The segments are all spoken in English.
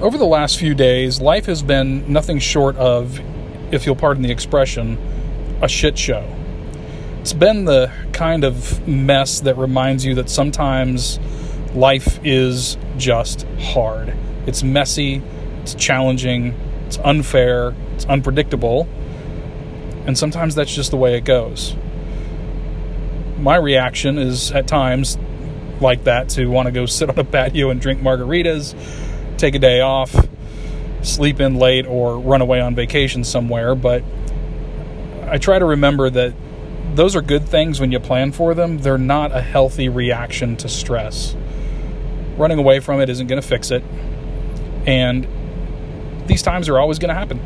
over the last few days, life has been nothing short of, if you'll pardon the expression, a shit show. It's been the kind of mess that reminds you that sometimes life is just hard. It's messy, it's challenging, it's unfair, it's unpredictable, and sometimes that's just the way it goes. My reaction is at times like that to want to go sit on a patio and drink margaritas, take a day off, sleep in late, or run away on vacation somewhere. But I try to remember that those are good things when you plan for them. They're not a healthy reaction to stress. Running away from it isn't going to fix it. And these times are always going to happen.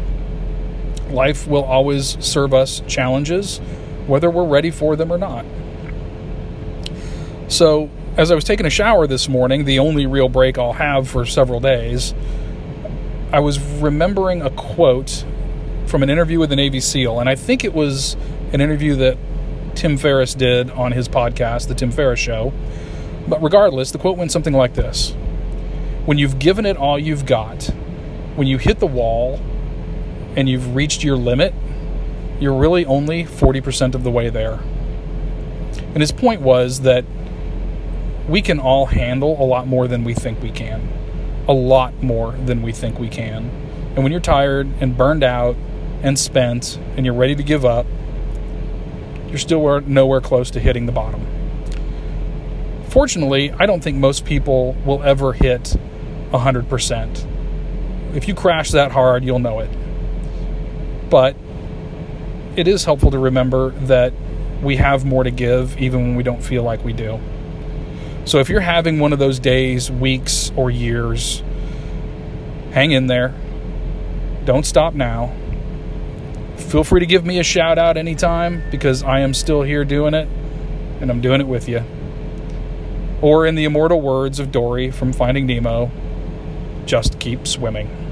Life will always serve us challenges, whether we're ready for them or not. So, as I was taking a shower this morning, the only real break I'll have for several days, I was remembering a quote from an interview with a Navy SEAL, and I think it was an interview that Tim Ferriss did on his podcast, The Tim Ferriss Show. But regardless, the quote went something like this When you've given it all you've got, when you hit the wall and you've reached your limit, you're really only 40% of the way there. And his point was that we can all handle a lot more than we think we can. A lot more than we think we can. And when you're tired and burned out and spent and you're ready to give up, you're still nowhere close to hitting the bottom. Fortunately, I don't think most people will ever hit 100%. If you crash that hard, you'll know it. But it is helpful to remember that we have more to give even when we don't feel like we do. So if you're having one of those days, weeks, or years, hang in there. Don't stop now. Feel free to give me a shout out anytime because I am still here doing it and I'm doing it with you. Or, in the immortal words of Dory from Finding Nemo, just keep swimming.